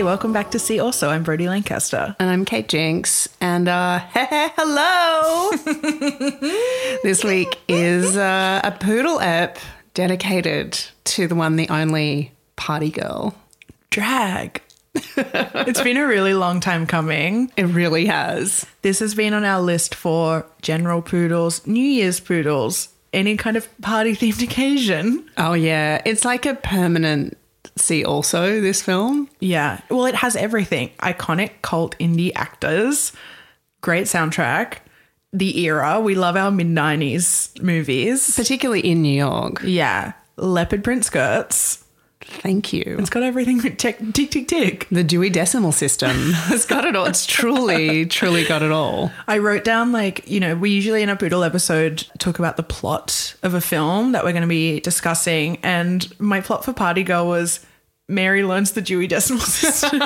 Hey, welcome back to See Also. I'm Brodie Lancaster. And I'm Kate Jinks. And uh, hello. this week is uh, a poodle app dedicated to the one, the only party girl. Drag. it's been a really long time coming. It really has. This has been on our list for general poodles, New Year's poodles, any kind of party themed occasion. Oh, yeah. It's like a permanent see also, this film. Yeah. Well, it has everything iconic cult indie actors, great soundtrack, the era. We love our mid 90s movies. Particularly in New York. Yeah. Leopard print skirts. Thank you. It's got everything tick, tick, tick, tick. The Dewey Decimal System has got it all. It's truly, truly got it all. I wrote down, like, you know, we usually in a Poodle episode talk about the plot of a film that we're going to be discussing. And my plot for Party Girl was Mary learns the Dewey Decimal System.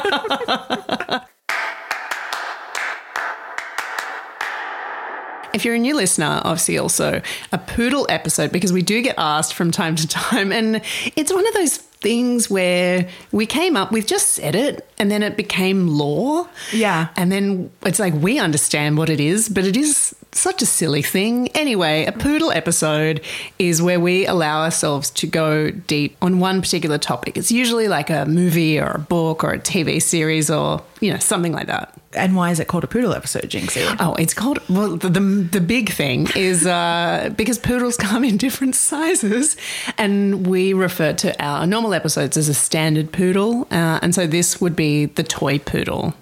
If you're a new listener, obviously also a poodle episode because we do get asked from time to time. And it's one of those things where we came up, we've just said it, and then it became law. Yeah. And then it's like we understand what it is, but it is such a silly thing. Anyway, a poodle episode is where we allow ourselves to go deep on one particular topic. It's usually like a movie or a book or a TV series or, you know, something like that. and why is it called a Poodle episode, Jinxie? Oh, it's called. Well, the the, the big thing is uh, because poodles come in different sizes, and we refer to our normal episodes as a standard poodle, uh, and so this would be the toy poodle.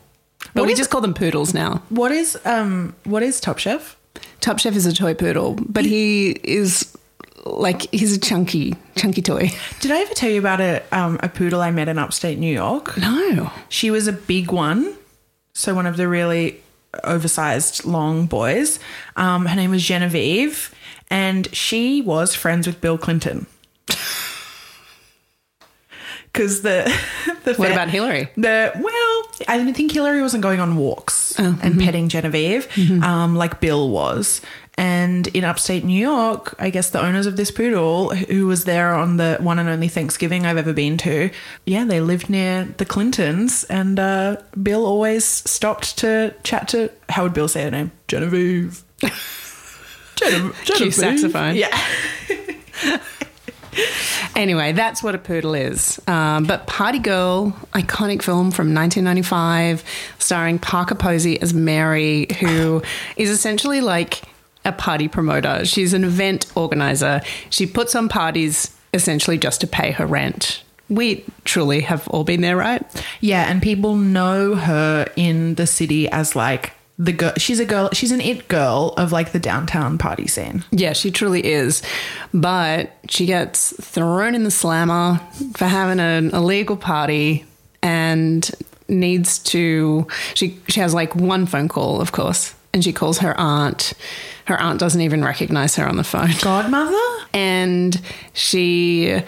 But What we is- just call them poodles now. What is um what is Top Chef? Top Chef is a toy poodle, but he is like he's a chunky, chunky toy. Did I ever tell you about a um a poodle I met in upstate New York? No, She was a big one, so one of the really oversized long boys. Um, her name was Genevieve, and she was friends with Bill Clinton. Because the, the what fa- about Hillary? The well, I didn't think Hillary wasn't going on walks Oh, and mm-hmm. petting Genevieve um, like Bill was. And in upstate New York, I guess the owners of this poodle, who was there on the one and only Thanksgiving I've ever been to, yeah, they lived near the Clintons, and uh, Bill always stopped to chat to how would Bill say her name? Genevieve. Gene- Genevieve. saxophone. Yeah. Anyway, that's what a poodle is. Um, but Party Girl, iconic film from 1995, starring Parker Posey as Mary, who is essentially like a party promoter. She's an event organizer. She puts on parties essentially just to pay her rent. we truly have all been there, right? Yeah, and people know her in the city as like the girl. She's a girl. She's an it girl of like the downtown party scene. Yeah, she truly is. But she gets thrown in the slammer for having an illegal party and needs to she she has like one phone call, of course, and she calls her aunt. Her aunt doesn't even recognize her on the phone. Godmother. And she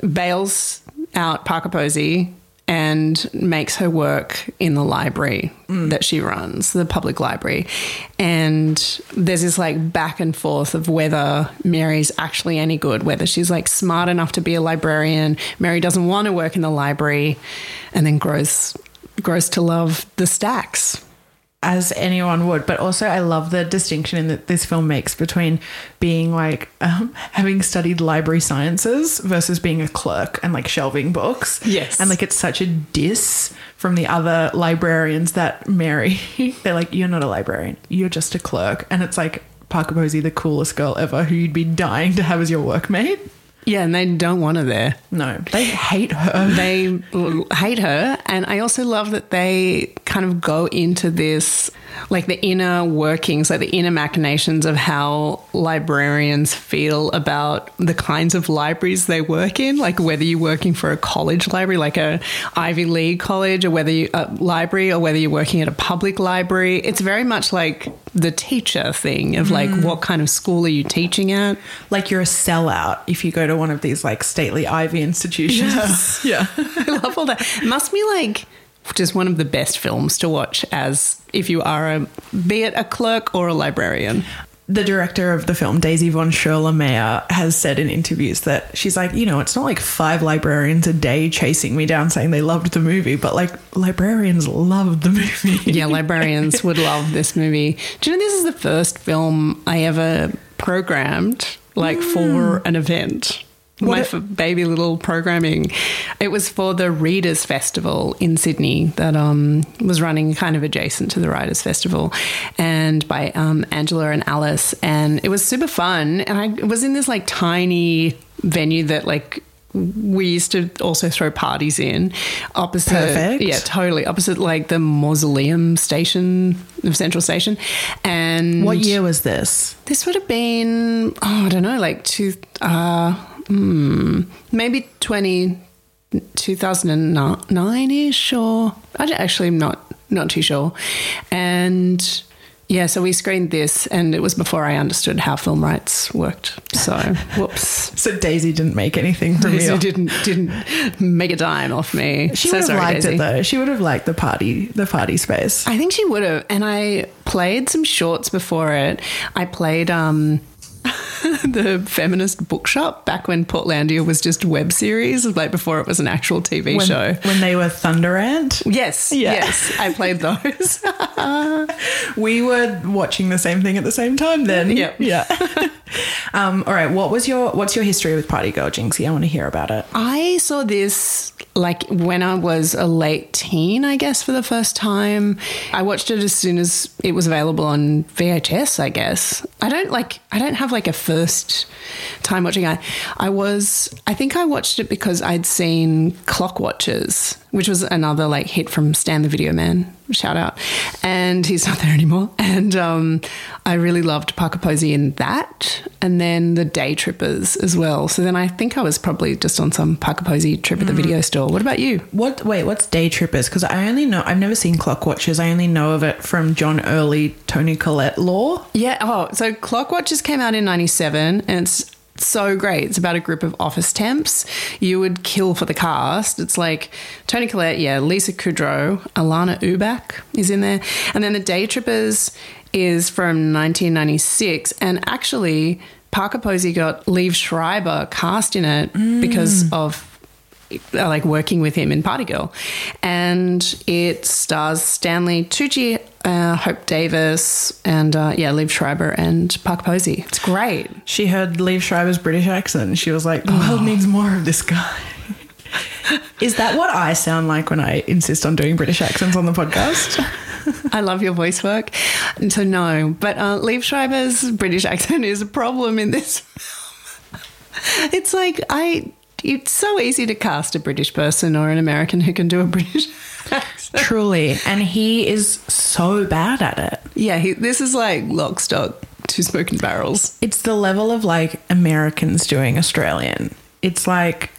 bails out Parker Posey and makes her work in the library mm. that she runs, the public library. And there's this like back and forth of whether Mary's actually any good, whether she's like smart enough to be a librarian. Mary doesn't want to work in the library and then grows grows to love the stacks. As anyone would. But also, I love the distinction that this film makes between being like um, having studied library sciences versus being a clerk and like shelving books. Yes. and like it's such a diss from the other librarians that Mary. They're like, "You're not a librarian. You're just a clerk," and it's like. Parker Posey, the coolest girl ever, who you'd be dying to have as your workmate. Yeah, and they don't want her there. No, they hate her. they hate her and i also love that they kind of go into this like the inner workings like the inner machinations of how librarians feel about the kinds of libraries they work in like whether you're working for a college library like a ivy league college or whether you a library or whether you're working at a public library it's very much like the teacher thing of like mm. what kind of school are you teaching at like you're a sellout if you go to one of these like stately Ivy institutions. Yeah. I love all that. It must be like just one of the best films to watch as if you are a be it a clerk or a librarian. The director of the film, Daisy von Scherler has said in interviews that she's like, you know, it's not like five librarians a day chasing me down saying they loved the movie, but like librarians loved the movie. Yeah, librarians would love this movie. Do you know this is the first film I ever programmed like for hmm. an event? My baby little programming. It was for the Readers Festival in Sydney that um, was running kind of adjacent to the Writers Festival, and by um, Angela and Alice, and it was super fun. And I was in this like tiny venue that like we used to also throw parties in opposite Perfect. yeah totally opposite like the mausoleum station of central station and What year was this? this would have been oh i don't know like two uh hmm, maybe 20 2009ish or i actually am not not too sure and yeah so we screened this and it was before i understood how film rights worked so whoops So Daisy didn't make anything from Daisy you. didn't didn't make a dime off me. She So would have sorry, liked Daisy. it though. She would have liked the party, the party space. I think she would have. And I played some shorts before it. I played um the feminist bookshop back when Portlandia was just a web series, like before it was an actual TV When, show. when they were Thunder Ant, Yes, Yeah. yes, I played those. we were watching the same thing at the same time. Then, Yep. yeah. um, all right. What was your What's your history with Party Girl, Jinxie? I want to hear about it. I saw this like when I was a late teen, I guess, for the first time. I watched it as soon as it was available on VHS, I guess. I don't like I don't have like a first time watching it. I was I think I watched it because I'd seen Clockwatchers, which was another like hit from Stan the Video Man. Shout out. And he's not there anymore. And um, I really loved Parker Posey in that. And then the Day Trippers as well. So then I think I was probably just on some Parker Posey trip at the video store. What about you? What? Wait, what's Day Trippers? Because I only know I've never seen Clockwatchers. I only know of it from John Early, Toni Collette law. Yeah. Oh, so Clockwatchers came out in 97 and it's so great. It's about a group of office temps. You would kill for the cast. It's like Toni Collette, yeah, Lisa Kudrow, Alanna Ubach is in there. And then the Day Trippers is from 1996. And actually, Parker Posey got Liev Schreiber cast in it because mm. of like working with him in Party Girl. And it stars Stanley Tucci, uh, Hope Davis, and uh, yeah, Liev Schreiber and Park Posey. It's great. She heard Liev Schreiber's British accent. and She was like, "The world needs more of this guy." Is that what I sound like when I insist on doing British accents on the podcast? I love your voice work. And so, no, but uh, Liev Schreiber's British accent is a problem in this film. It's like, I. it's so easy to cast a British person or an American who can do a British accent. Truly. And he is so bad at it. Yeah, he, this is like lock, stock, two smoking barrels. It's the level of like Americans doing Australian. It's like,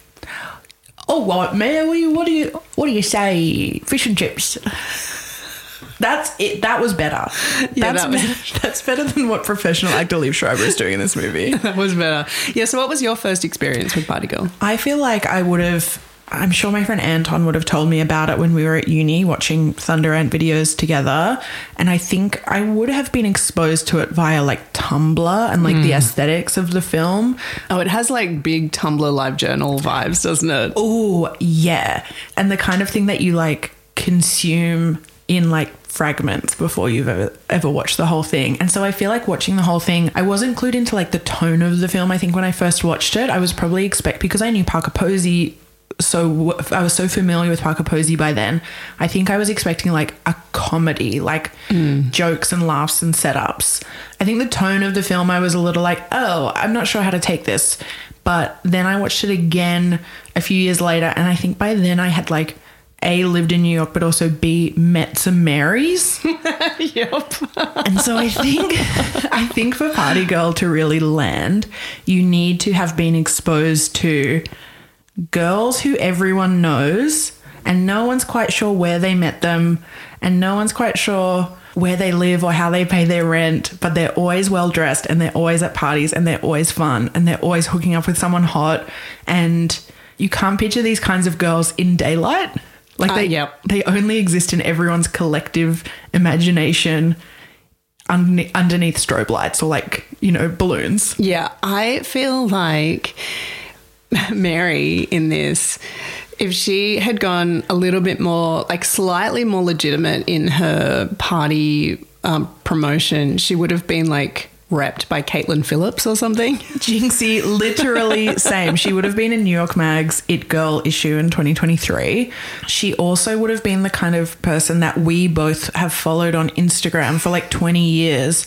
oh, what, man? What do you, what do you, what do you say? Fish and chips. That's it. That was better. Yeah, that's, that was- better that's better than what professional actor Liev Schreiber is doing in this movie. That was better. Yeah, so what was your first experience with Party Girl? I feel like I would have. I'm sure my friend Anton would have told me about it when we were at uni watching Thunder Ant videos together. And I think I would have been exposed to it via like Tumblr and like the hmm. aesthetics of the film. Oh, it has like big Tumblr live journal vibes, doesn't it? Oh, yeah. And the kind of thing that you like consume in like fragments before you've ever, ever watched the whole thing. And so I feel like watching the whole thing, I wasn't clued into like the tone of the film. I think when I first watched it, I was probably expect because I knew Parker Posey so I was so familiar with Parker Posey by then. I think I was expecting like a comedy, like mm. jokes and laughs and setups. I think the tone of the film, I was a little like, oh, I'm not sure how to take this. But then I watched it again a few years later, and I think by then I had like a lived in New York, but also b met some Marys. yep. And so I think I think for Party Girl to really land, you need to have been exposed to girls who everyone knows and no one's quite sure where they met them and no one's quite sure where they live or how they pay their rent, but they're always well dressed and they're always at parties and they're always fun and they're always hooking up with someone hot and you can't picture these kinds of girls in daylight. Like Uh, they yep. they only exist in everyone's collective imagination un- underneath strobe lights or like, you know, balloons. Yeah, I feel like Mary in this, if she had gone a little bit more, like slightly more legitimate in her party um, promotion, she would have been like repped by Caitlin Phillips or something. Jinxie, literally same. She would have been in New York Mag's It Girl issue in 2023. She also would have been the kind of person that we both have followed on Instagram for like 20 years.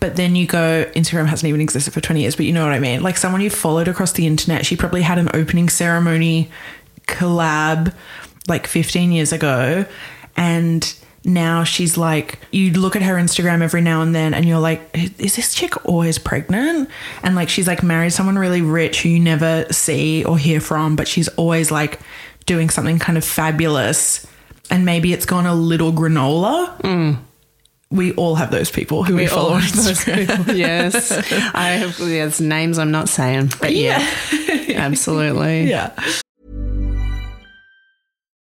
But then you go, Instagram hasn't even existed for 20 years, but you know what I mean? Like someone you followed across the internet, she probably had an opening ceremony collab like 15 years ago. And now she's like, you look at her Instagram every now and then and you're like, is this chick always pregnant? And like, she's like married someone really rich who you never see or hear from, but she's always like doing something kind of fabulous. And maybe it's gone a little granola. Mm. We all have those people who we, follow on Instagram. yes. I have yes, names I'm not saying, but yeah. absolutely. Yeah.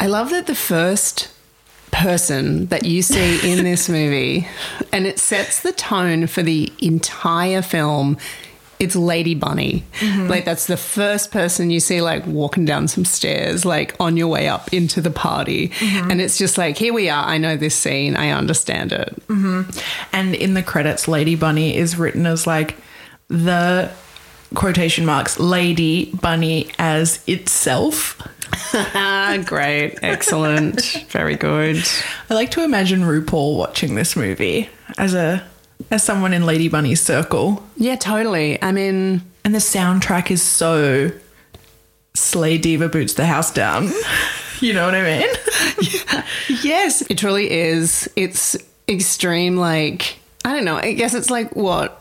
I love that the first person that you see in this movie, and it sets the tone for the entire film. It's Lady Bunny. Mm-hmm. Like that's the first person you see like walking down some stairs, like on your way up into the party. Mm-hmm. And it's just like, here we are. I know this scene. I understand it. Mm-hmm. And in the credits, Lady Bunny is written as like the quotation marks Lady Bunny as itself. Great. Excellent. Very good. I like to imagine RuPaul watching this movie as a as someone in Lady Bunny's circle. Yeah, totally. I mean, And the soundtrack is so Slay Diva Boots the House Down. You know what I mean? Yes, it truly is. It's extreme, like, I don't know. I guess it's like what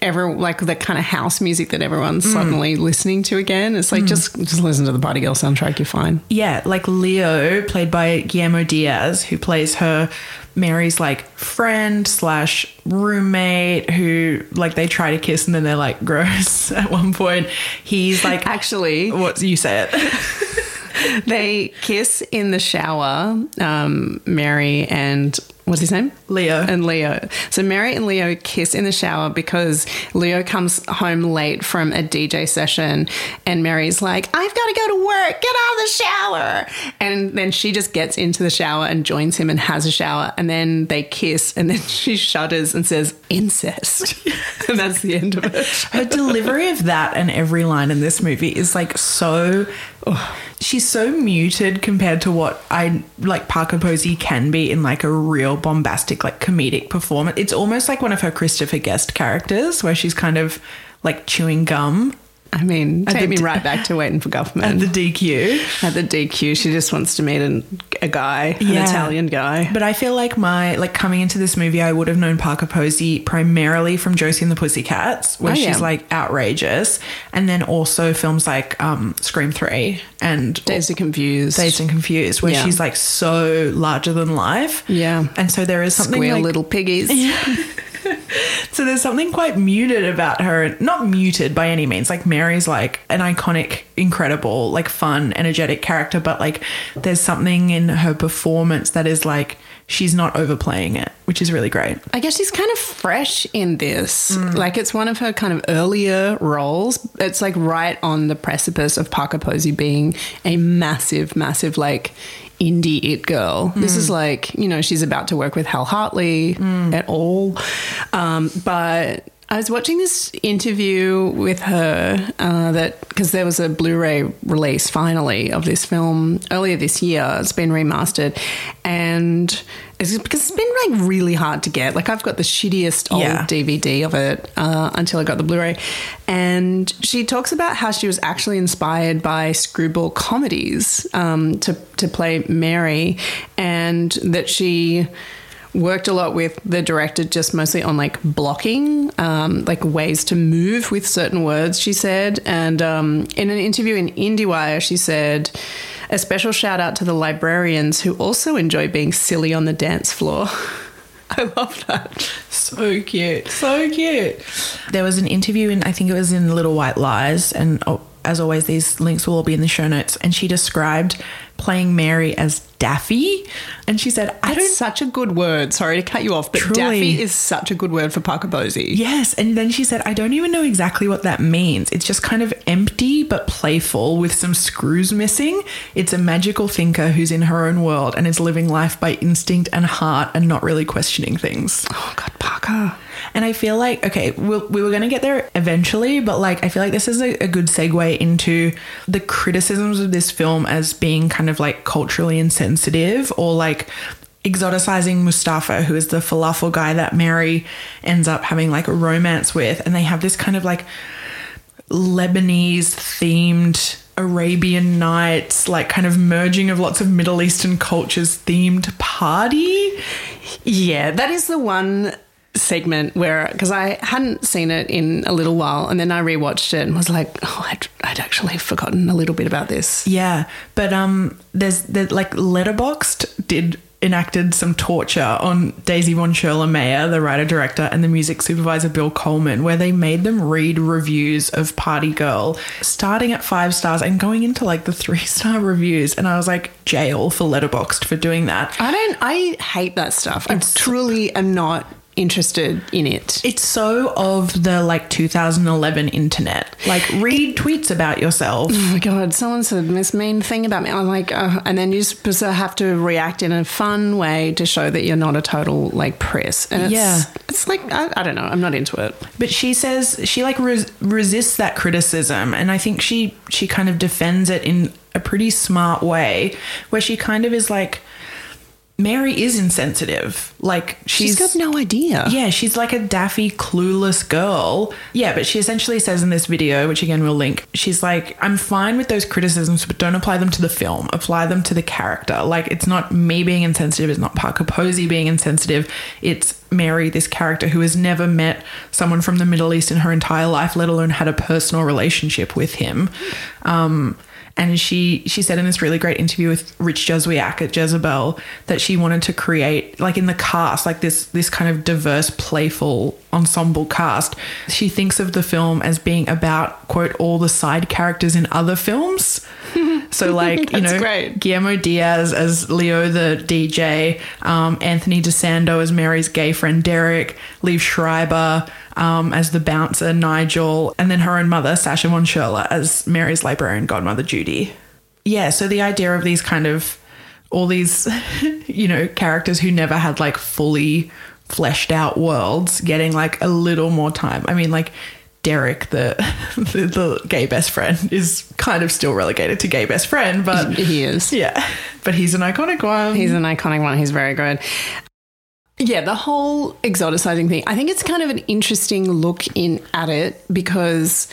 ever like the kind of house music that everyone's suddenly listening to again. It's like just just listen to the Party Girl soundtrack, you're fine. Yeah, like Leo, played by Guillermo Diaz, who plays her Mary's like friend slash roommate, who like they try to kiss and then they're like gross at one point. He's like, Actually, what you say it? they kiss in the shower, um, Mary and what's his name? Leo. And Leo. So Mary and Leo kiss in the shower because Leo comes home late from a DJ session and Mary's like, I've got to go to work. Get out of the shower. And then she just gets into the shower and joins him and has a shower. And then they kiss and then she shudders and says, incest. and that's the end of it. her delivery of that and every line in this movie is like so oh, she's so muted compared to what I like Parker Posey can be in like a real bombastic like comedic performance. It's almost like one of her Christopher Guest characters where she's kind of like chewing gum I mean, At take me d- right back to Waiting for Guffman. at the DQ. At the DQ, she just wants to meet an, a guy, an Italian guy. But I feel like my like coming into this movie, I would have known Parker Posey primarily from Josie and the Pussycats, where Oh, she's yeah. like outrageous, and then also films like um, Scream Three and Dazed and Confused. Dazed and Confused, where Yeah. she's like so larger than life. Yeah. and so there is something Squeal like, little piggies. so there's something quite muted about her. Not muted by any means. Like Mary's like an iconic, incredible, like fun, energetic character, but like there's something in her performance that is like she's not overplaying it, which is really great. I guess she's kind of fresh in this. Like it's one of her kind of earlier roles. It's like right on the precipice of Parker Posey being a massive, massive like indie it girl. This is like, you know, she's about to work with Hal Hartley at all. Um, but I was watching this interview with her uh, that because there was a Blu-ray release finally of this film earlier this year. It's been remastered, and it's because it's been like really hard to get. Like I've got the shittiest old Yeah. DVD of it uh, until I got the Blu-ray, and she talks about how she was actually inspired by screwball comedies um, to to play Mary, and that she worked a lot with the director just mostly on like blocking um, like ways to move with certain words she said and um, in an interview in indiewire she said a special shout out to the librarians who also enjoy being silly on the dance floor i love that So cute. So cute. There was an interview in, I think it was in Little White Lies, and oh, as always, these links will all be in the show notes. And she described playing Mary as Daffy. And she said, I that's don't. such a good word sorry to cut you off but Truly. daffy is such a good word for parker posey Yes. And then she said, I don't even know exactly what that means. It's just kind of empty but playful with some screws missing. It's a magical thinker who's in her own world and is living life by instinct and heart and not really questioning things. oh god parker And I feel like, okay, we'll, we were going to get there eventually, but like, I feel like this is a, a good segue into the criticisms of this film as being kind of like culturally insensitive or like exoticizing Mustafa, who is the falafel guy that Mary ends up having like a romance with. And they have this kind of like Lebanese themed Arabian Nights, like kind of merging of lots of Middle Eastern cultures themed party. Yeah, that is the one segment where because I hadn't seen it in a little while, and then I rewatched it and was like, oh, I'd, I'd actually forgotten a little bit about this. Yeah, but um, there's the like Letterboxd did enacted some torture on Daisy von Scherler Mayer, the writer director, and the music supervisor Bill Coleman, where they made them read reviews of Party Girl, starting at five stars and going into like the three star reviews, and I was like, jail for letterboxd for doing that. I don't. I hate that stuff. I truly am not interested in it. It's so of the like 2011 internet. Like, read tweets about yourself. Oh my god! Someone said this mean thing about me. I'm like, uh, and then you just have to react in a fun way to show that you're not a total like press. And it's, Yeah. it's like I, I don't know. I'm not into it. But she says she like res- resists that criticism, and I think she she kind of defends it in a pretty smart way, where she kind of is like, Mary is insensitive. Like She's she's, got no idea. Yeah, she's like a daffy, clueless girl. Yeah, but she essentially says in this video, which again we'll link, she's like, I'm fine with those criticisms, but don't apply them to the film. Apply them to the character. Like, it's not me being insensitive, it's not Parker Posey being insensitive. It's Mary, this character who has never met someone from the Middle East in her entire life, let alone had a personal relationship with him. Um, and she she said in this really great interview with Rich Juzwiak at Jezebel that she wanted to create like in the cast like this this kind of diverse playful ensemble cast. She thinks of the film as being about quote all the side characters in other films so like you know great. Guillermo Diaz as Leo the DJ, um, Anthony DeSando as Mary's gay friend Derek, Liev Schreiber um, as the bouncer Nigel, and then her own mother Sasha von Scherler as Mary's librarian godmother Judy. Yeah, so the idea of these kind of all these, you know, characters who never had like fully fleshed out worlds getting like a little more time. I mean, like Derek, the, the the gay best friend, is kind of still relegated to gay best friend, but He is. yeah, but he's an iconic one. He's an iconic one. He's very good. Yeah, the whole exoticizing thing. I think it's kind of an interesting look in at it because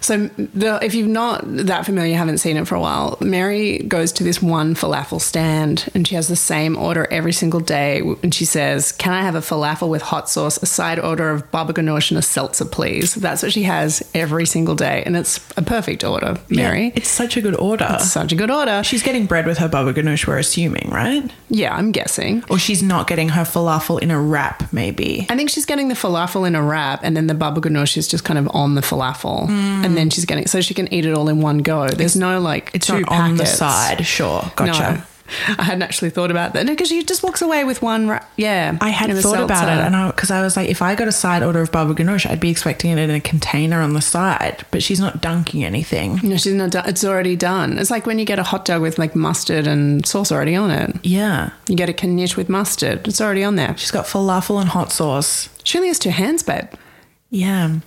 so the, if you're not that familiar, you haven't seen it for a while, Mary goes to this one falafel stand and she has the same order every single day. And she says, Can I have a falafel with hot sauce, a side order of baba ganoush, and a seltzer, please? That's what she has every single day. And it's a perfect order, Mary. it's such a good order. It's such a good order. She's getting bread with her baba ganoush, we're assuming, right? yeah, I'm guessing. Or she's not getting her falafel in a wrap, maybe. I think she's getting the falafel in a wrap, and then the baba ganoush is just kind of on the falafel, mm. and then she's getting so she can eat it all in one go. There's no like It's two not on the side. Sure, gotcha. No, I hadn't actually thought about that. No, because she just walks away with one. Wrap. Yeah, I had and the thought about it, and I because I was like, if I got a side order of baba ganoush, I'd be expecting it in a container on the side, but she's not dunking anything. no, she's not. Done. It's already done. It's like when you get a hot dog with like mustard and sauce already on it. Yeah, You get a knish with mustard. It's already on there. she's got falafel and hot sauce. She only has two hands, babe. Yeah.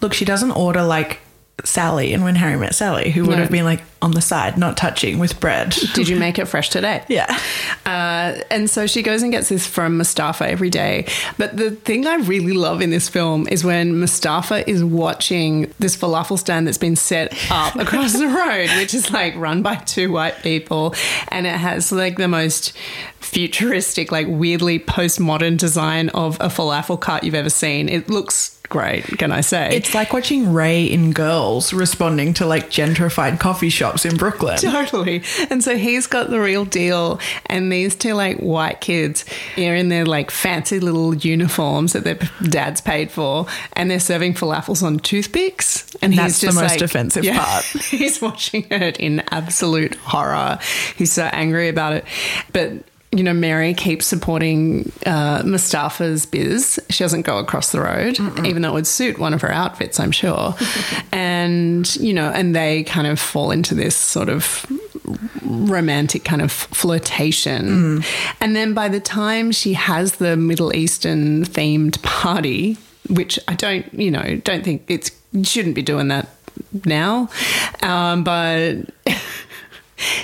Look, she doesn't order like Sally and when Harry met Sally, who would No. have been like on the side, not touching with bread. Did you make it fresh today? Yeah. Uh, and so she goes and gets this from Mustafa every day. But the thing I really love in this film is when Mustafa is watching this falafel stand that's been set up across the road, which is like run by two white people. And it has like the most futuristic, like weirdly postmodern design of a falafel cart you've ever seen. It looks great, can I say? It's like watching Ray in Girls responding to like gentrified coffee shops in Brooklyn. Totally. And so he's got the real deal. And these two like white kids are in their like fancy little uniforms that their dad's paid for. And they're serving falafels on toothpicks. And That's the most like- offensive part. he's watching it in absolute horror. He's so angry about it. But you know, Mary keeps supporting uh, Mustafa's biz. She doesn't go across the road, even though it would suit one of her outfits, I'm sure. and, you know, and they kind of fall into this sort of romantic kind of flirtation. And then by the time she has the Middle Eastern themed party, which I don't, you know, don't think it's, shouldn't be doing that now. Um, but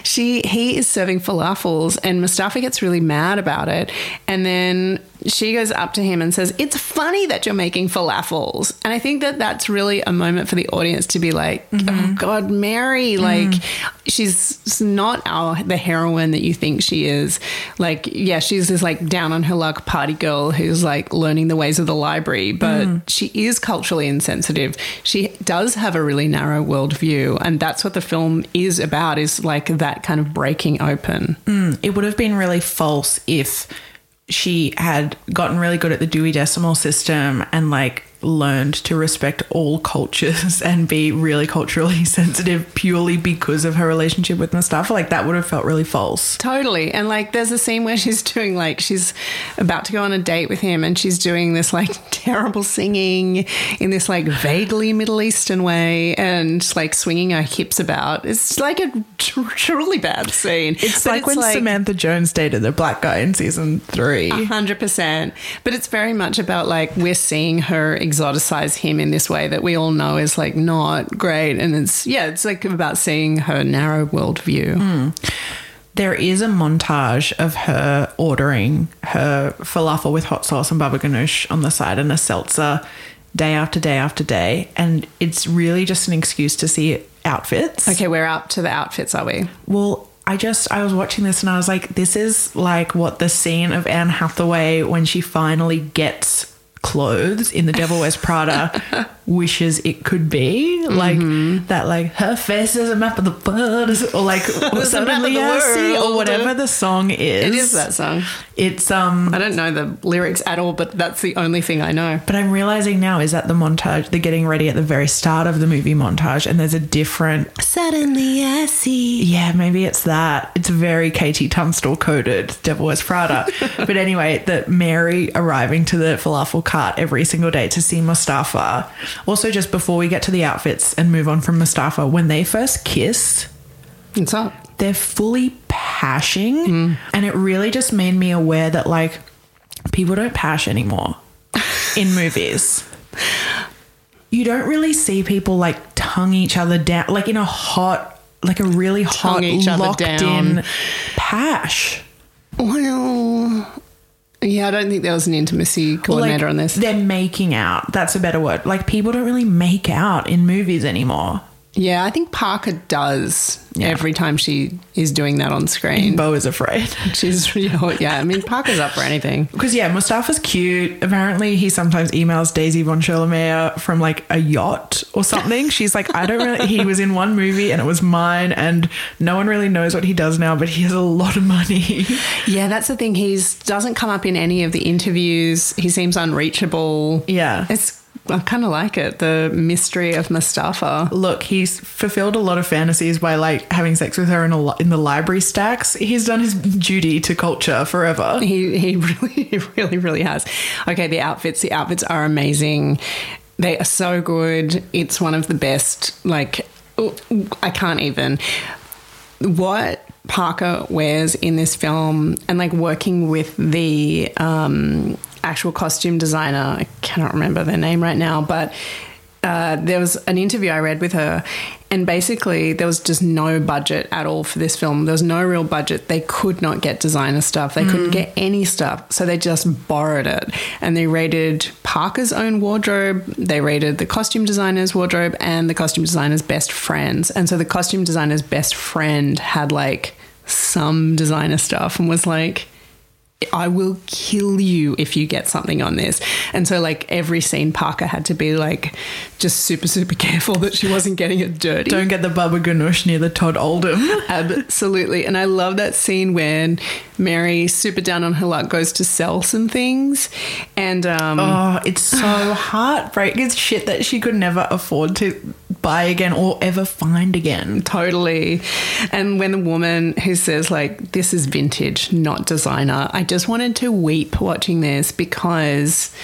she he is serving falafels and Mustafa gets really mad about it. And then she goes up to him and says it's funny that you're making falafels. And I think that that's really a moment for the audience to be like oh mm-hmm. god Mary mm-hmm. like she's not our the heroine that you think she is. Like yeah she's this like down on her luck party girl who's like learning the ways of the library but mm-hmm. she is culturally insensitive. She does have a really narrow worldview and that's what the film is about is like that kind of breaking open. Mm, it would have been really false if she had gotten really good at the Dewey Decimal System and like learned to respect all cultures and be really culturally sensitive purely because of her relationship with Mustafa. Like that would have felt really false. Totally. And like there's a scene where she's doing like she's about to go on a date with him and she's doing this like terrible singing in this like vaguely Middle Eastern way and like swinging her hips about. It's like a truly bad scene. It's But like when Samantha Jones dated the black guy in season three. A hundred percent. But it's very much about like we're seeing her exoticize him in this way that we all know is like not great. And it's yeah, it's like about seeing her narrow worldview. Hmm. there is a montage of her ordering her falafel with hot sauce and baba ganoush on the side and a seltzer day after day after day. And it's really just an excuse to see outfits. Okay, we're up to the outfits, are we? Well, I just I was watching this and I was like, this is like what the scene of Anne Hathaway when she finally gets clothes in The Devil Wears Prada wishes it could be. Like that like her face is a map of the world or like of suddenly the I see or whatever the song is. It is that song. It's um I don't know the lyrics at all, but that's the only thing I know. but I'm realizing now is that the montage, the getting ready at the very start of the movie montage, and there's a different Suddenly I see. Yeah, maybe it's that. It's very KT Tunstall coded Devil Wears Prada. but anyway, that Mary arriving to the falafel cart every single day to see Mustafa. Also, just before we get to the outfits and move on from Mustafa, when they first kiss, What's up? they're fully pashing. Mm. And it really just made me aware that, like, people don't pash anymore in movies. You don't really see people like tongue each other down, like in a hot, like a really hot, Tongue each other locked in pash. Well, yeah, I don't think there was an intimacy coordinator like, on this. They're making out. That's a better word. Like people don't really make out in movies anymore. Yeah, I think Parker does every time she is doing that on screen. Beau is afraid. She's, you know, yeah, I mean, Parker's up for anything. Because yeah, Mustafa's cute. Apparently, he sometimes emails Daisy von Scherler Mayer from like a yacht or something. She's like, I don't really. He was in one movie and it was mine, and no one really knows what he does now, but he has a lot of money. Yeah, that's the thing. He's doesn't come up in any of the interviews. He seems unreachable. Yeah. It's I kind of like it. The mystery of Mustafa. Look, he's fulfilled a lot of fantasies by like having sex with her in a in the library stacks. He's done his duty to culture forever. He he really he really really has. Okay, the outfits. The outfits are amazing. They are so good. It's one of the best. Like I can't even. What Parker wears in this film, and like working with the um, actual costume designer. I cannot remember their name right now, but uh, there was an interview I read with her, and basically there was just no budget at all for this film. There was no real budget. They could not get designer stuff. They couldn't get any stuff, so they just borrowed it. And they raided Parker's own wardrobe. They raided the costume designer's wardrobe and the costume designer's best friends. And so the costume designer's best friend had like some designer stuff and was like. I will kill you if you get something on this. And so, like, every scene, Parker had to be like, just super, super careful that she wasn't getting it dirty. Don't get the Baba Ganoush near the Todd Oldham. Absolutely. And I love that scene when Mary, super down on her luck, goes to sell some things. And, um, Oh, it's so heartbreaking. It's shit that she could never afford to buy again or ever find again. Totally. And when the woman who says, like, this is vintage, not designer, I just wanted to weep watching this because,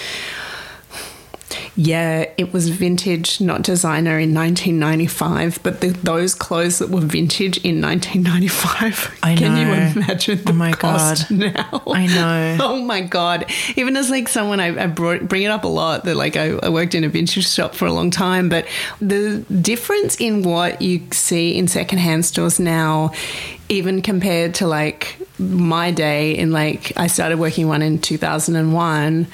yeah, it was vintage, not designer in 1995, but the, those clothes that were vintage in 1995, I can you imagine the Oh my cost God. now? I know. Oh my god! Even as like someone I, I brought, bring it up a lot that like I, I worked in a vintage shop for a long time, but the difference in what you see in secondhand stores now, even compared to like my day in like I started working one in two thousand and one.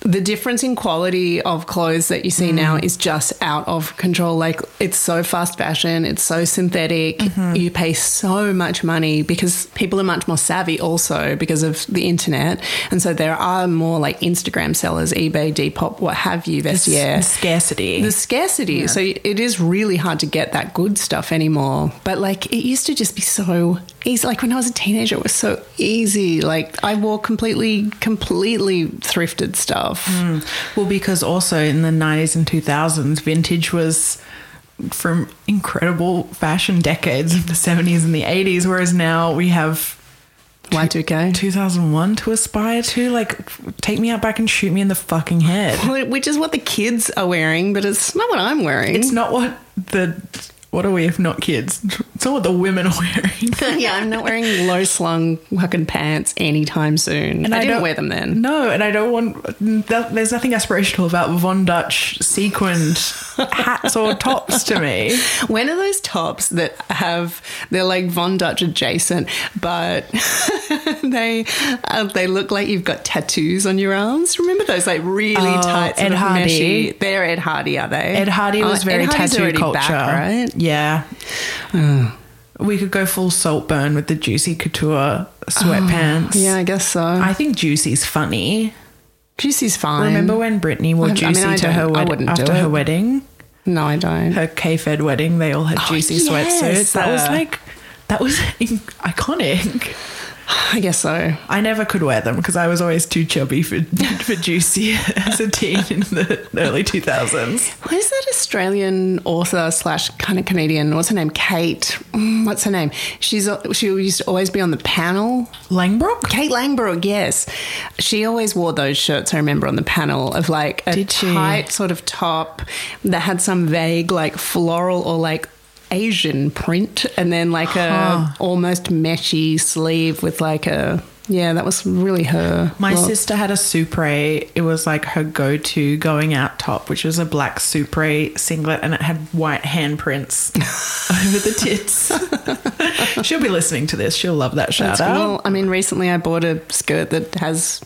The difference in quality of clothes that you see mm. now is just out of control. Like it's so fast fashion, it's so synthetic. Mm-hmm. You pay so much money because people are much more savvy also because of the internet. And so there are more like Instagram sellers, eBay, Depop, what have you, Vestiaire. The scarcity. The scarcity. So it is really hard to get that good stuff anymore. But like it used to just be so easy. Like when I was a teenager, it was so easy. Like I wore completely, completely thrifted stuff. Mm. Well, because also in the 90s and 2000s, vintage was from incredible fashion decades of the 70s and the 80s, whereas now we have Y2K. 2001 to aspire to. Like, take me out back and shoot me in the fucking head. Which is what the kids are wearing, but it's not what I'm wearing. It's not what the what are we if not kids? It's all what the women are wearing. yeah, I'm not wearing low slung fucking pants anytime soon. And I, didn't don't- wear them then. No, and I don't want. There's nothing aspirational about Von Dutch sequined hats or tops to me. When are those tops that have they're like Von Dutch adjacent, but they uh, they look like you've got tattoos on your arms? Remember those like really Oh, tight sort Ed of Hardy. meshy- They're Ed Hardy, are they? Ed Hardy was Oh, very tattoo culture, back, right? Yeah. We could go full Saltburn with the Juicy Couture sweatpants. Yeah, I guess so. I think Juicy's funny. Juicy's fine. Remember when Britney wore I- I mean, Juicy I to her I wed- wouldn't do after her wedding? No, I don't. Her K-Fed wedding, they all had Juicy Oh, yes, sweatsuits. That was uh, like, that was iconic. I guess so. I never could wear them because I was always too chubby for for Juicy as a teen in the early 2000s. Who's that Australian author slash kind of Canadian? What's her name? Kate. Mm, What's her name? She's she used to always be on the panel. Langbroek? Kate Langbroek, yes. She always wore those shirts, I remember, on the panel of like a tight sort of top that had some vague like floral or like Asian print and then like a almost meshy sleeve with like a yeah, that was really her. My look. sister had a Supre. It was like her go-to going out top, which was a black Supre singlet, and it had white handprints over the tits. She'll be listening to this. She'll love that shout That's out. cool. I mean, recently I bought a skirt that has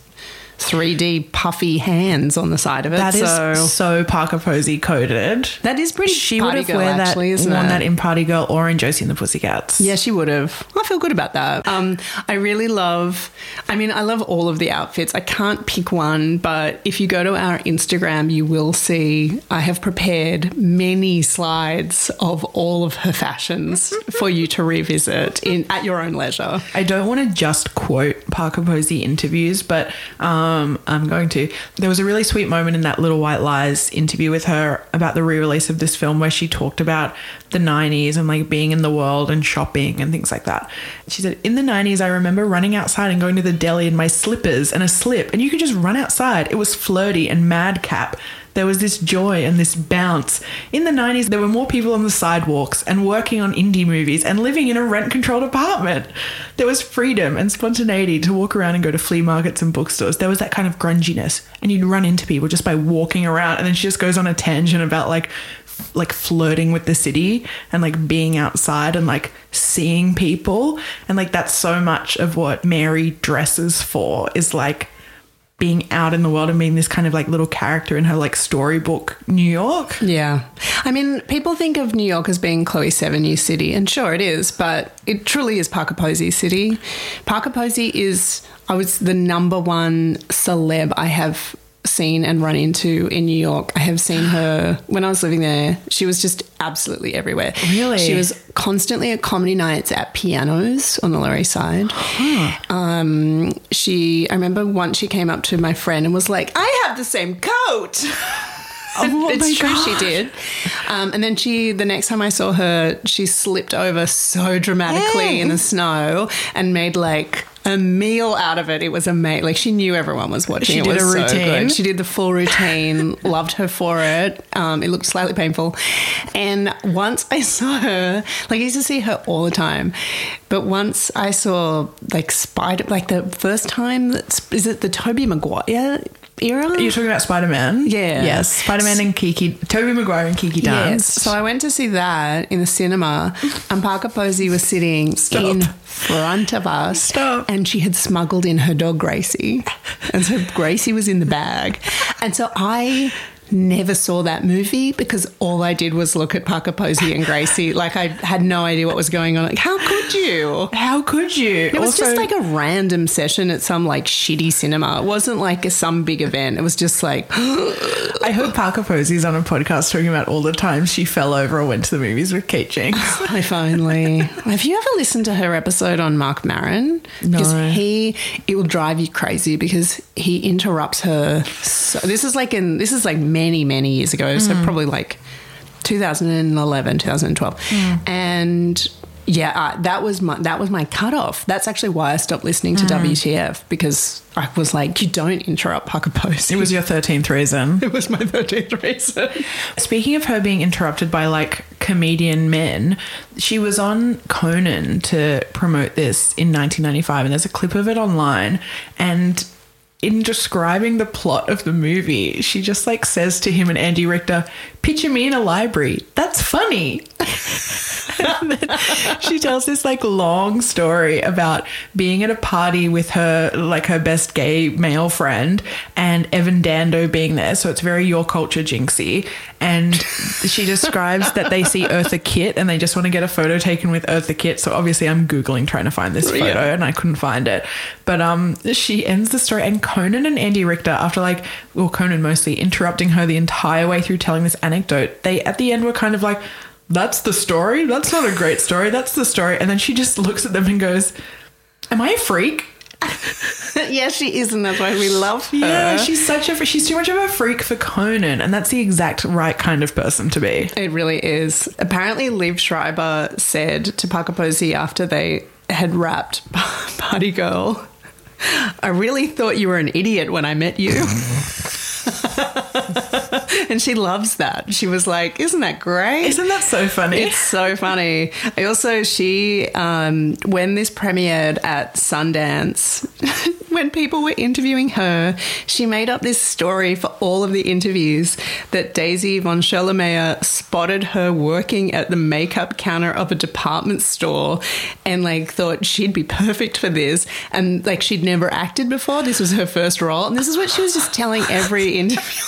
3D puffy hands on the side of it. That is so so, Parker Posey coded. that is pretty. She would have wear that, actually, isn't worn it? that in Party Girl or in Josie and the Pussycats. Yeah, she would have. I feel good about that. Um, I really love. I mean, I love all of the outfits. I can't pick one, but if you go to our Instagram, you will see I have prepared many slides of all of her fashions for you to revisit in at your own leisure. I don't want to just quote Parker Posey interviews, but um, Um, I'm going to. There was a really sweet moment in that Little White Lies interview with her about the re release of this film where she talked about the 90s and like being in the world and shopping and things like that. She said, In the 90s, I remember running outside and going to the deli in my slippers and a slip, and you could just run outside. It was flirty and madcap. There was this joy and this bounce. In the 90s, there were more people on the sidewalks and working on indie movies and living in a rent controlled apartment. There was freedom and spontaneity to walk around and go to flea markets and bookstores. There was that kind of grunginess, and you'd run into people just by walking around. And then she just goes on a tangent about like, like flirting with the city and like being outside and like seeing people. And like that's so much of what Mary dresses for is like being out in the world and being this kind of like little character in her like storybook New York. Yeah. I mean, people think of New York as being Chloe Sevigny City, and sure it is, but it truly is Parker Posey City. Parker Posey is, I was the number one celeb I have seen and run into in New York. I have seen her when I was living there. She was just absolutely everywhere. Really? She was constantly at comedy nights at pianos on the Lower East Side. Um, she, I remember once she came up to my friend and was like, I have the same coat. Oh it's true, God. she did. Um, and then she, the next time I saw her, she slipped over so dramatically in the snow and made like a meal out of it. It was amazing. Like she knew everyone was watching. She it did was a routine? good. She did the full routine. loved her for it. Um, it looked slightly painful. And once I saw her, like I used to see her all the time, but once I saw like Spider, like the first time that is it the Tobey Maguire era? You're talking about Spider Man? Yeah. Yes. Spider Man and Kiki, Tobey Maguire and Kiki Yes. So I went to see that in the cinema, and Parker Posey was sitting Stop. in front of us. Stop. And she had smuggled in her dog Gracie. And so Gracie was in the bag. And so I never saw that movie because all I did was look at Parker Posey and Gracie. Like I had no idea what was going on. Like, how could you? How could you? It was just like a random session at some like shitty cinema. It wasn't like a, some big event. It was just like I hope Parker Posey's on a podcast talking about all the times she fell over or went to the movies with Kate Jinx. If only. Have you ever listened to her episode on Marc Maron? Because No. he, it will drive you crazy because he interrupts her. So, this is like in this is like many many years ago. So probably like 2011, 2012, and. Yeah, uh, that was my that was my cutoff. That's actually why I stopped listening to WTF because I was like, you don't interrupt Parker Posey. It was your 13th reason. it was my thirteenth reason. Speaking of her being interrupted by like comedian men. She was on Conan to promote this in 1995, and there's a clip of it online. And in describing the plot of the movie, she just like says to him and Andy Richter, Picture me in a library. That's funny. She tells this like long story about being at a party with her like her best gay male friend and Evan Dando being there. So it's very your culture jinxy. And she describes that they see Eartha Kitt and they just want to get a photo taken with Eartha Kitt. So obviously I'm Googling trying to find this photo Yeah. and I couldn't find it. But um she ends the story and Conan and Andy Richter, after like well Conan mostly interrupting her the entire way through telling this anecdote, they at the end were kind of like that's the story. That's not a great story. That's the story. And then she just looks at them and goes, Am I a freak? yeah, she is, and that's why we love her. Yeah, she's such a she's too much of a freak for Conan, and that's the exact right kind of person to be. It really is. Apparently, Liev Schreiber said to Parker Posey after they had wrapped Party Girl, I really thought you were an idiot when I met you. and she loves that. She was like, Isn't that great? Isn't that so funny? It's so funny. I also she um, when this premiered at Sundance, when people were interviewing her, she made up this story for all of the interviews that Daisy von Scherler Mayer spotted her working at the makeup counter of a department store and like thought she'd be perfect for this. And like she'd never acted before. This was her first role. And this is what she was just telling every interview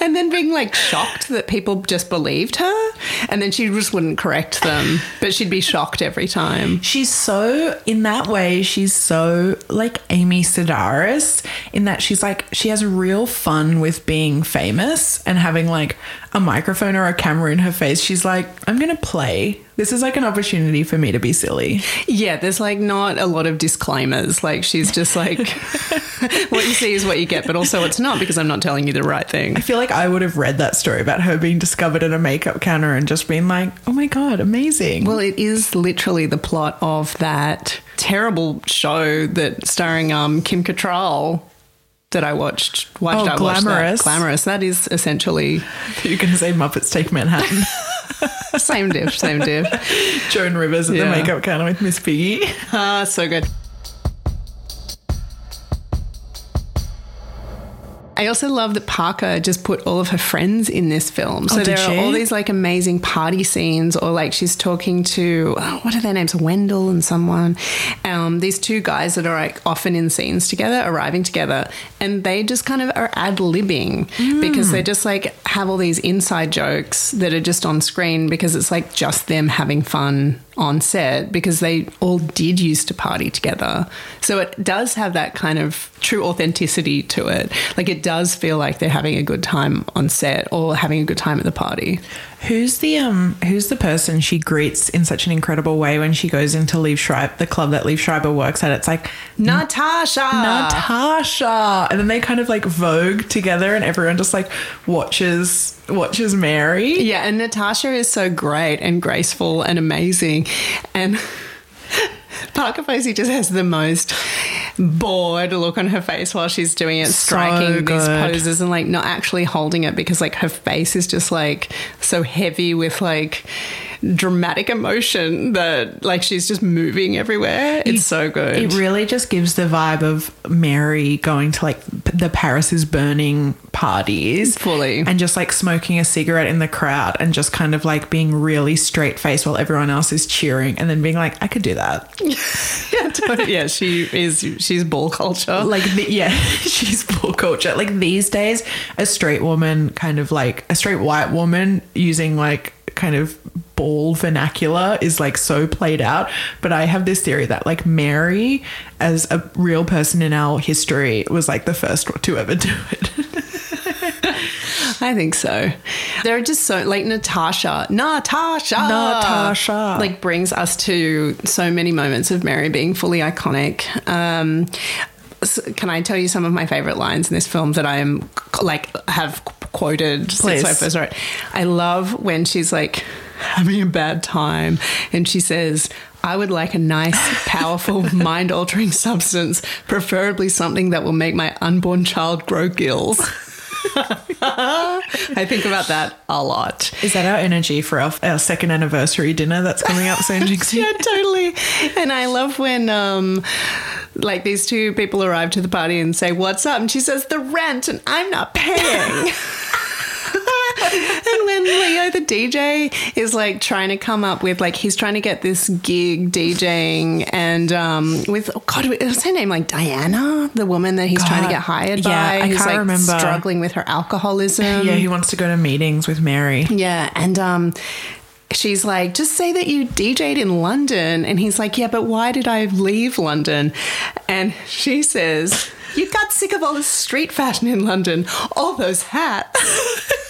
and then being like shocked that people just believed her and then she just wouldn't correct them but she'd be shocked every time. She's so in that way. She's so like Amy Sedaris in that she's like she has real fun with being famous and having like a microphone or a camera in her face. She's like, I'm gonna play. This is like an opportunity for me to be silly. Yeah, there's like not a lot of disclaimers. Like she's just like, what you see is what you get, but also it's not because I'm not telling you the right thing. I feel like I would have read that story about her being discovered at a makeup counter and just been like, oh my god, amazing. Well, it is literally the plot of that terrible show that starring um, Kim Cattrall that I watched. Why Oh, did I watch Glamorous. that? Glamorous. That is essentially you're gonna say Muppets Take Manhattan. same diff, same diff. Joan Rivers at Yeah. the makeup counter with Miss Piggy. Ah, so good. I also love that Parker just put all of her friends in this film. So Oh, there she? are all these like amazing party scenes, or like she's talking to oh, what are their names, Wendell and someone. Um, these two guys that are like often in scenes together, arriving together, and they just kind of are ad libbing because Hmm. they just like have all these inside jokes that are just on screen because it's like just them having fun on set because they all did used to party together. So it does have that kind of true authenticity to it. Like it does feel like they're having a good time on set or having a good time at the party. Who's the um who's the person she greets in such an incredible way when she goes into Liev Schreiber, the club that Liev Schreiber works at? It's like Natasha. Natasha, and then they kind of like vogue together, and everyone just like watches watches Mary. Yeah, and Natasha is so great and graceful and amazing. And Parker Posey just has the most bored look on her face while she's doing it, striking these poses and like not actually holding it because like her face is just like so heavy with like dramatic emotion that like she's just moving everywhere. It's so good. It really just gives the vibe of Mary going to like the Paris is burning parties Fully. and just like smoking a cigarette in the crowd and just kind of like being really straight faced while everyone else is cheering and then being like, I could do that. yeah, totally. yeah, she is. She's ball culture. like the, yeah she's ball culture like these days a straight woman kind of like a straight white woman using like kind of ball vernacular is like so played out but i have this theory that like mary as a real person in our history was like the first to ever do it I think so. There are just so like Natasha, Natasha, Natasha. like brings us to so many moments of Mary being fully iconic. Um, can I tell you some of my favorite lines in this film that I am like have quoted Please. since I first it? I love when she's like having a bad time and she says. I would like a nice, powerful, mind altering substance, preferably something that will make my unborn child grow gills. I think about that a lot. Is that our energy for our, our second anniversary dinner that's coming up soon, Jinxie? yeah, totally. And I love when um like these two people arrive to the party and say, What's up? And she says, The rent, and I'm not paying. Leo the DJ is like trying to come up with like he's trying to get this gig DJing and um with oh God was her name like Diana the woman that he's trying to get hired Yeah, by I can't like remember. struggling with her alcoholism yeah, he wants to go to meetings with Mary. yeah, and um, she's like, just say that you DJ'd in London. And he's like, yeah, but why did I leave London? And she says, you got sick of all the street fashion in London, all those hats.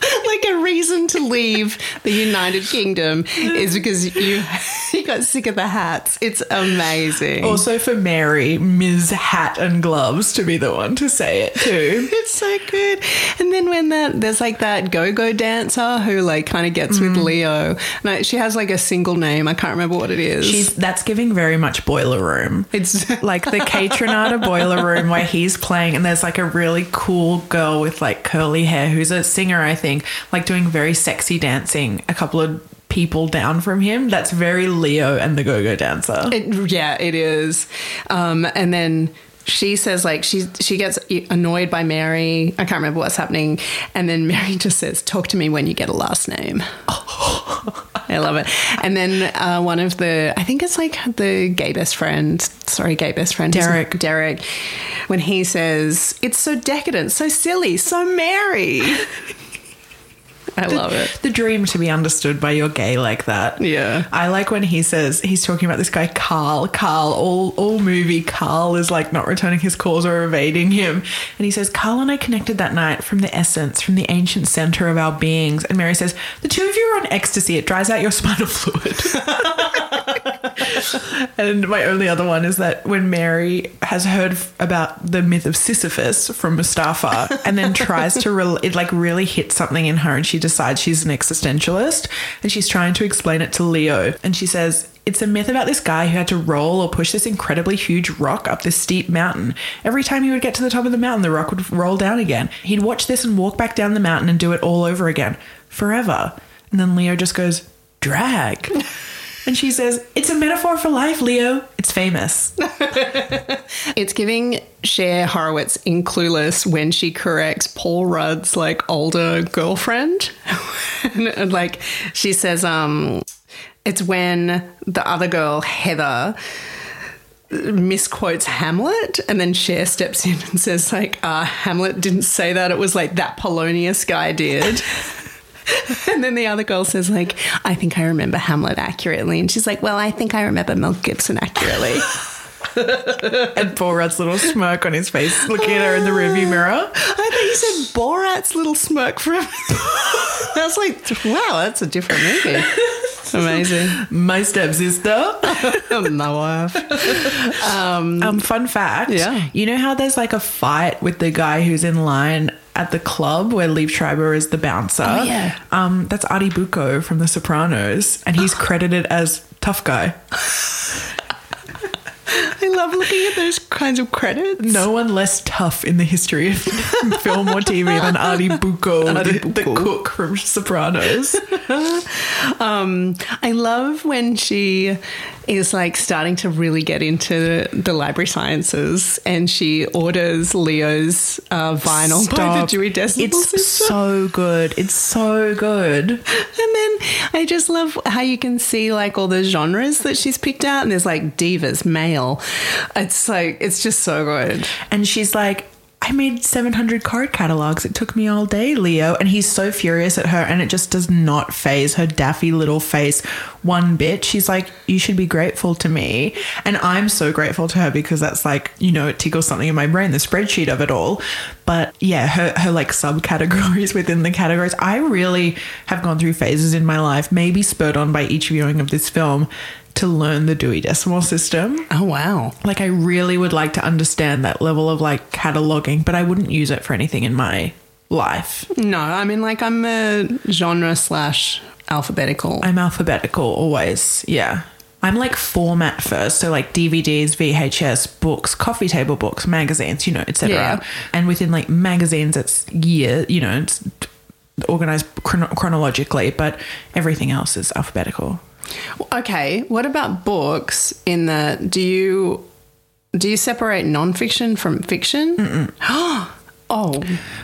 like a reason to leave the United Kingdom is because you you got sick of the hats. It's amazing. Also for Mary, Ms. Hat and Gloves to be the one to say it too. It's so good. And then when that there's like that go-go dancer who like kind of gets with mm. Leo. No, she has like a single name. I can't remember what it is. She's that's giving very much boiler room. it's like the Kaytranada boiler room where he's playing and there's like a really cool girl with like curly hair who's a singer I think like doing very sexy dancing a couple of people down from him that's very Leo and the go-go dancer It, yeah, it is. Um, and then she says like she she gets annoyed by Mary. I can't remember what's happening, and then Mary just says, "Talk to me when you get a last name." I love it. And then uh, one of the, I think it's like the gay best friend. Sorry, gay best friend, Derek. Derek, when he says, "It's so decadent, so silly, so Mary." I love it. the dream to be understood by your gay like that. Yeah. I like when he says he's talking about this guy Carl. Carl all all movie Carl is like not returning his calls or evading him. And he says Carl and I connected that night from the essence from the ancient center of our beings. And Mary says the two of you are on ecstasy. It dries out your spinal fluid and my only other one is that when Mary has heard about the myth of Sisyphus from Mustafa and then tries to, rel it like really hits something in her and she decides she's an existentialist and she's trying to explain it to Leo. And she says, it's a myth about this guy who had to roll or push this incredibly huge rock up this steep mountain. Every time he would get to the top of the mountain, the rock would roll down again. He'd watch this and walk back down the mountain and do it all over again, forever. And then Leo just goes, drag. And she says, It's a metaphor for life, Leo. It's famous. It's giving Cher Horowitz in Clueless when she corrects Paul Rudd's like older girlfriend. and, and, like she says, um, it's when the other girl, Heather, misquotes Hamlet and then Cher steps in and says like uh, Hamlet didn't say that it was like that Polonius guy did and then the other girl says like I think I remember Hamlet accurately and she's like well I think I remember Mel Gibson accurately and Rudd's little smirk on his face looking at her in the rearview mirror. I thought you said Borat's little smirk from. I was like, wow, that's a different movie. Amazing. My stepsister. My wife. Um, fun fact. Yeah. You know how there's like a fight with the guy who's in line at the club where Liev Schreiber is the bouncer? Oh, yeah. Um, that's Artie Bucco from The Sopranos, and he's credited as tough guy. I love looking at those kinds of credits. No one less tough in the history of film or TV than Artie Bucco, Artie the, the cook from Sopranos. Um, I love when she is like starting to really get into the library sciences and she orders Leo's uh, vinyl by the Dewey Decimal It's System. so good. It's so good. And then I just love how you can see like all the genres that she's picked out, and there's like divas, male. It's like it's just so good. And she's like, I made 700 card catalogs. It took me all day, Leo. And he's so furious at her, and it just does not phase her daffy little face one bit. She's like, You should be grateful to me. And I'm so grateful to her because that's like, you know, it tickles something in my brain, the spreadsheet of it all. But yeah, her, her like subcategories within the categories. I really have gone through phases in my life, maybe spurred on by each viewing of this film, to learn the Dewey Decimal System. Oh wow! Like I really would like to understand that level of like cataloging, but I wouldn't use it for anything in my life. No, I mean like I'm a genre slash alphabetical. I'm alphabetical always. Yeah. I'm like format first, so like DVDs, VHS, books, coffee table books, magazines, you know, etc. Yeah. And within like magazines, it's year, you know, it's organized chrono- chronologically, but everything else is alphabetical. Okay, what about books? In the do you do you separate nonfiction from fiction? oh,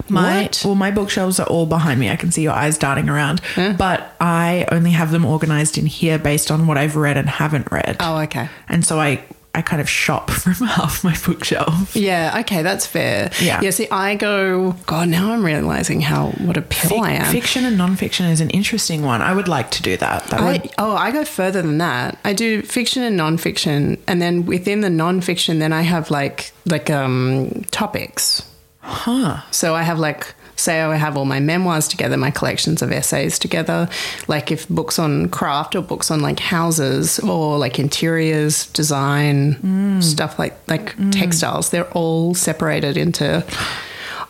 My what? well, my bookshelves are all behind me. I can see your eyes darting around, but I only have them organized in here based on what I've read and haven't read. Oh, okay. and so I I kind of shop from half my bookshelf. Yeah, okay, that's fair. Yeah. Yeah, see, I go, God, now I'm realizing how, what a pill I am. Fiction and nonfiction is an interesting one. I would like to do that. That I, would oh, I go further than that. I do fiction and nonfiction, and then within the nonfiction, then I have like like um topics. huh. So I have like say I have all my memoirs together, my collections of essays together. Like if books on craft or books on like houses or like interiors, design, mm. stuff like like mm. textiles, they're all separated into.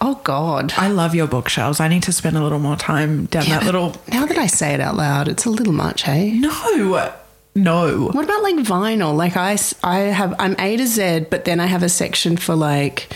Oh God. I love your bookshelves. I need to spend a little more time down that little. Now that I say it out loud, it's a little much, hey? No, no. What about like vinyl? Like I I have, I'm A to Z, but then I have a section for like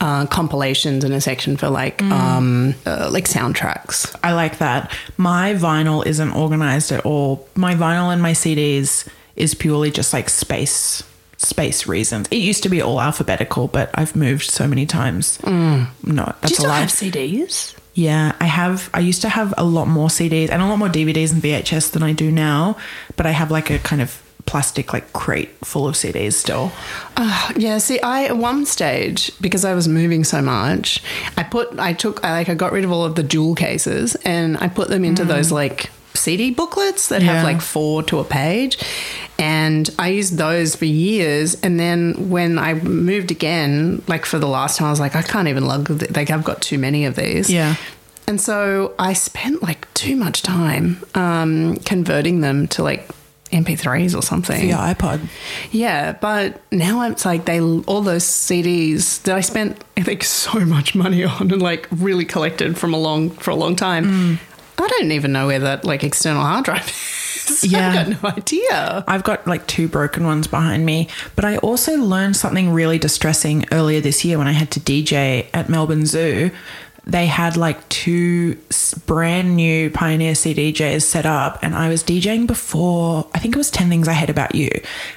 uh, compilations and a section for like, um, uh, like soundtracks. I like that. My vinyl isn't organized at all. My vinyl and my CDs is purely just like space space reasons. It used to be all alphabetical, but I've moved so many times. No, that's Do you a still have CDs? Yeah, I have. I used to have a lot more CDs and a lot more DVDs and VHS than I do now, but I have like a kind of plastic like crate full of CDs still. Uh, yeah, see, I at one stage because I was moving so much, I put, I took, I like, I got rid of all of the jewel cases and I put them into those like CD booklets that Yeah. have like four to a page, and I used those for years. And then when I moved again, like for the last time, I was like, I can't even lug, th- like I've got too many of these. Yeah. And so I spent like too much time um, converting them to like MP3s or something. The iPod. Yeah, but now it's like they all those CDs that I spent I think so much money on and like really collected from a long for a long time. Mm. I don't even know where that like external hard drive is. Yeah. I've got no idea. I've got like two broken ones behind me, but I also learned something really distressing earlier this year when I had to DJ at Melbourne Zoo. They had like two brand new Pioneer CDJs set up, and I was DJing before, I think it was 10 Things I Hate About You.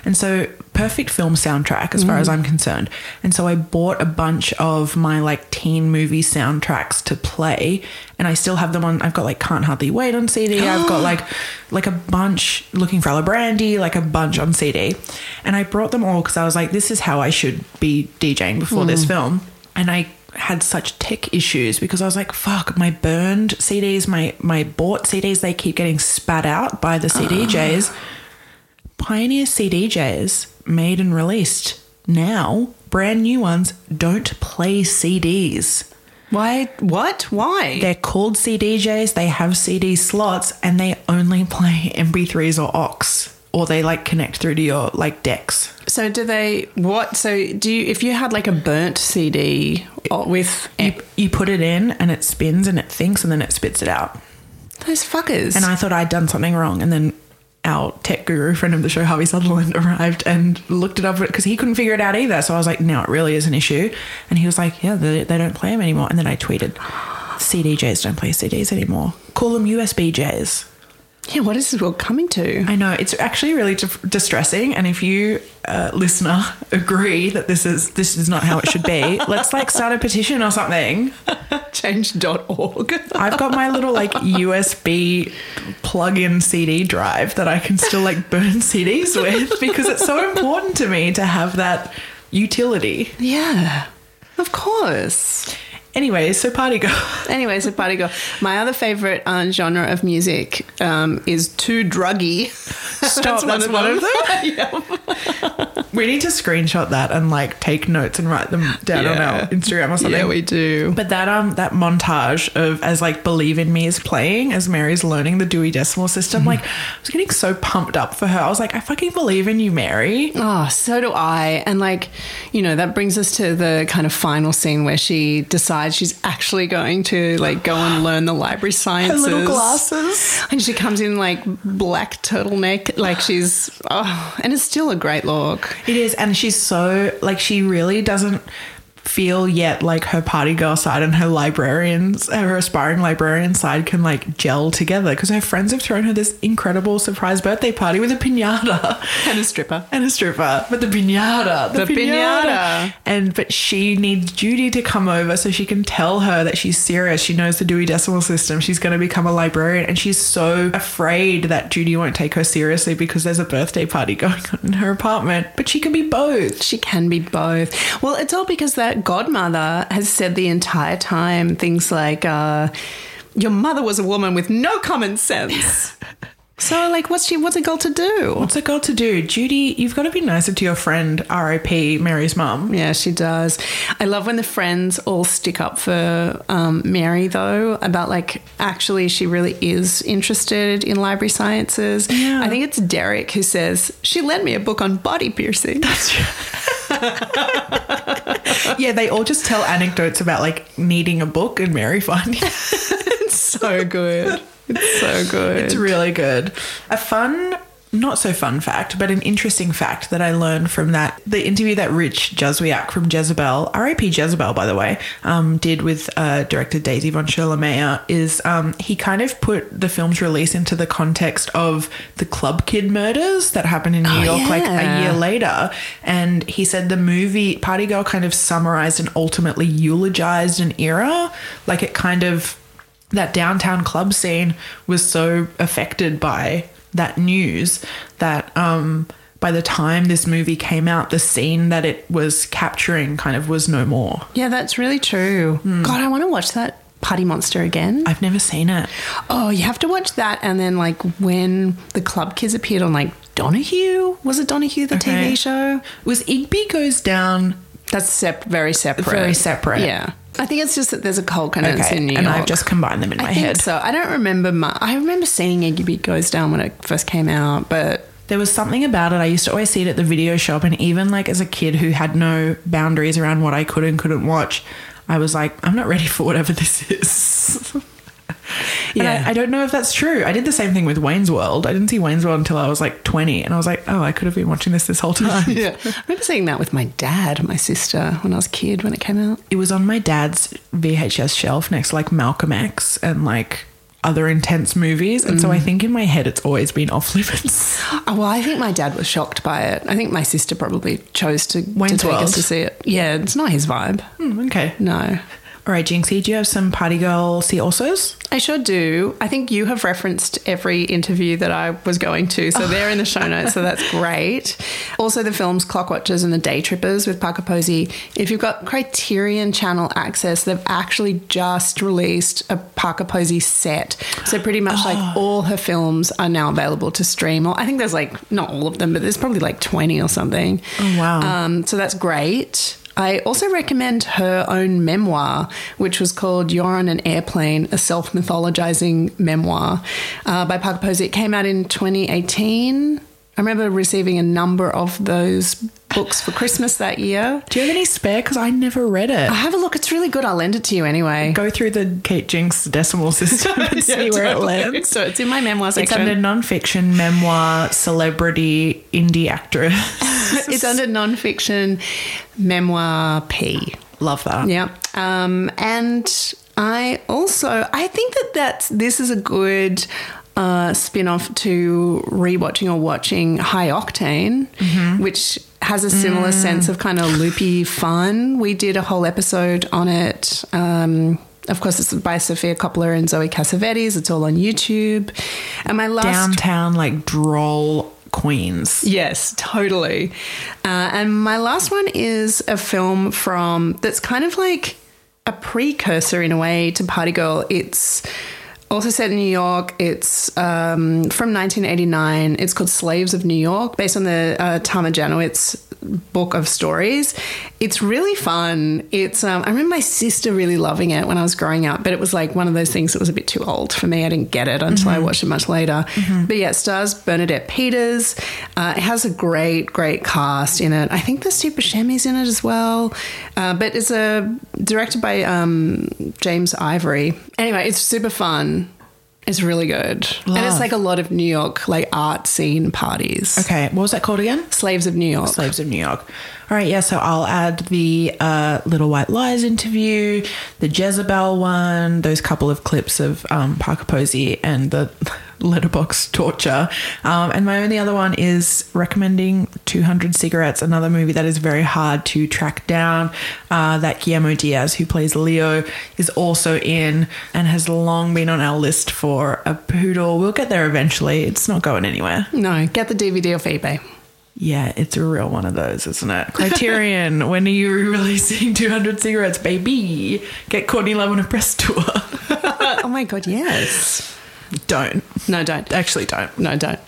And so, perfect film soundtrack as far as mm. I'm concerned. And so, I bought a bunch of my like teen movie soundtracks to play, and I still have them on. I've got like Can't Hardly Wait on CD. I've got like like a bunch looking for Alibrandi, like a bunch on CD. And I brought them all because I was like, this is how I should be DJing before this mm. film. And I had such tech issues because I was like, fuck, my burned CDs, my my bought CDs, they keep getting spat out by the CDJs. Pioneer CDJs made and released now, brand new ones, don't play CDs. Why? What? Why? They're called CDJs, they have CD slots, and they only play MP3s or aux, or they like connect through to your like decks. So do they? What? So do you? If you had like a burnt CD with You, you put it in and it spins and it thinks and then it spits it out. those fuckers, And I thought I'd done something wrong. And then our tech guru friend of the show, Harvey Sutherland, arrived and looked it up because he couldn't figure it out either. So I was like, no, it really is an issue. And he was like, yeah, they, they don't play them anymore. And then I tweeted, CDJs don't play CDs anymore. Call them USBJs. Yeah, what is this world coming to? I know it's actually really di- distressing. And if you, uh, listener, agree that this is this is not how it should be, let's like start a petition or something. Change.org. I've got my little like USB plug-in CD drive that I can still like burn CDs with because it's so important to me to have that utility. yeah, of course. Anyway, so party girl. Anyway, so party girl. My other favorite uh, genre of music um, is too druggy. Stop, that's one of them. We need to screenshot that and like take notes and write them down on our Instagram or something. Yeah, we do. But that um that montage of as like Believe in Me is playing as Mary's learning the Dewey Decimal System, like I was getting so pumped up for her. I was like, I fucking believe in you, Mary. Oh, so do I. And like, you know, that brings us to the kind of final scene where she decides decide she's actually going to like go and learn the library sciences. Her little glasses. And she comes in like black turtleneck, like she's oh, and it's still a great look. It is, and she's so like she really doesn't feel yet like her party girl side and her librarians, uh, her aspiring librarian side can like gel together because her friends have thrown her this incredible surprise birthday party with a pinata And a stripper. and a stripper, but the pinata, The pinata. and but she needs Judy to come over so she can tell her that she's serious. She knows the Dewey Decimal System. She's going to become a librarian, and she's so afraid that Judy won't take her seriously because there's a birthday party going on in her apartment. But she can be both. She can be both. Well, it's all because that godmother has said the entire time things like, uh, "Your mother was a woman with no common sense." so, like, what's she? What's a girl to do? What's a girl to do, Judy? You've got to be nicer to your friend, R.I.P. Mary's mum. Yeah, she does. I love when the friends all stick up for um, Mary, though, about like actually she really is interested in library sciences. Yeah. I think it's Derek who says, She lent me a book on body piercing. Yeah, they all just tell anecdotes about like needing a book and Mary finding. it. it's so good. It's so good. It's really good. A fun, not so fun fact, but an interesting fact that I learned from that the interview that Rich Juzwiak from Jezebel, R.A.P. Jezebel, by the way, um, did with uh, director Daisy von Scherler Mayer is um, he kind of put the film's release into the context of the Club Kid murders that happened in New Oh, York like a year later. And he said the movie Party Girl kind of summarized and ultimately eulogized an era. Like it kind of that downtown club scene was so affected by that news that um by the time this movie came out the scene that it was capturing kind of was no more yeah, that's really true. God, I want to watch that Party Monster again. i've never seen it Oh, you have to watch that. And then, like, when the club kids appeared on, like, Donahue? Was it Donahue, the Okay. TV show? was igby goes down That's sep- very separate. Very separate. Yeah. I think it's just that there's a cold okay in New and York. i've just combined them in my I head so. I don't remember much. I remember seeing Igby Goes Down when it first came out, but there was something about it i used to always see it at the video shop and even like as a kid who had no boundaries around what i could and couldn't watch i was like i'm not ready for whatever this is And Yeah. I, I don't know if that's true. I did the same thing with Wayne's World. I didn't see Wayne's World until I was like 20, and I was like, oh, I could have been watching this this whole time. yeah. I remember seeing that with my dad my sister when I was a kid when it came out. It was on my dad's VHS shelf next to like Malcolm X and like other intense movies. And Mm. so I think in my head, it's always been off limits. Oh, well, I think my dad was shocked by it. I think my sister probably chose to, to take World. us to see it. Yeah, it's not his vibe. Hmm, okay. No. All right, Jinxie, do you have some party girl see alsos? I sure do. I think you have referenced every interview that I was going to, so they're in the show notes, so that's great. Also, the films Clockwatchers and The Daytrippers with Parker Posey. If you've got Criterion Channel access, they've actually just released a Parker Posey set. So, pretty much like all her films are now available to stream. Or I think there's like, not all of them, but there's probably like 20 or something. Oh, wow. Um, so that's great. I also recommend her own memoir, which was called You're on an Airplane, a self mythologizing memoir uh, by Parker Posey. It came out in 2018. I remember receiving a number of those books for Christmas that year. Do you have any spare? Because I never read it. Uh, Have a look. It's really good. I'll lend it to you anyway. Go through the Kate Jinx decimal system and see where it lands. So it's in my memoir It's section. under nonfiction, memoir, celebrity, indie actress. it's under nonfiction memoir P. Love that. Yeah. Um, and I also I think that that's this is a good uh, spin-off to rewatching or watching High Octane, which has a similar sense of kind of loopy fun. We did a whole episode on it. Um, of course, it's by Sofia Coppola and Zoe Cassavetes. It's all on YouTube. And my last Downtown, like droll queens. Yes, totally. Uh, and my last one is a film from that's kind of like a precursor in a way to Party Girl. It's Also set in New York. It's um, from 1989. It's called Slaves of New York, based on the uh, Tama Janowitz book of stories. It's really fun. It's um, I remember my sister really loving it when I was growing up, but it was like one of those things that was a bit too old for me. I didn't get it until I watched it much later. But yeah, it stars Bernadette Peters. Uh, it has a great, great cast in it. I think there's Steve Buscemi's in it as well. Uh, but it's a directed by um, James Ivory. Anyway, it's super fun. It's really good. And it's like a lot of New York, like art scene parties. Okay, what was that called again? Slaves of New York. Slaves of New York. All right, yeah, so I'll add the uh, Little White Lies interview, the Jezebel one, those couple of clips of um, Parker Posey and the letterboxd torture. Um, and my only other one is recommending 200 Cigarettes, another movie that is very hard to track down. Uh, that Guillermo Diaz, who plays Leo, is also in and has long been on our list for a poodle. We'll get there eventually. It's not going anywhere. No, get the DVD off eBay. Yeah, it's a real one of those, isn't it? Criterion, when are you releasing 200 cigarettes, baby? Get Courtney Love on a press tour. oh my god, yes. Don't. No, don't. Actually, don't. No, don't.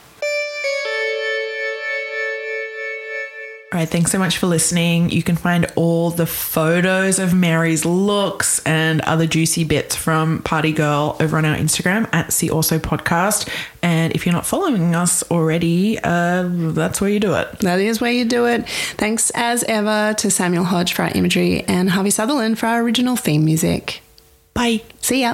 All right, thanks so much for listening. You can find all the photos of Mary's looks and other juicy bits from Party Girl over on our Instagram at See Also Podcast. And if you're not following us already, uh, that's where you do it. That is where you do it. Thanks as ever to Samuel Hodge for our imagery and Harvey Sutherland for our original theme music. Bye. See ya.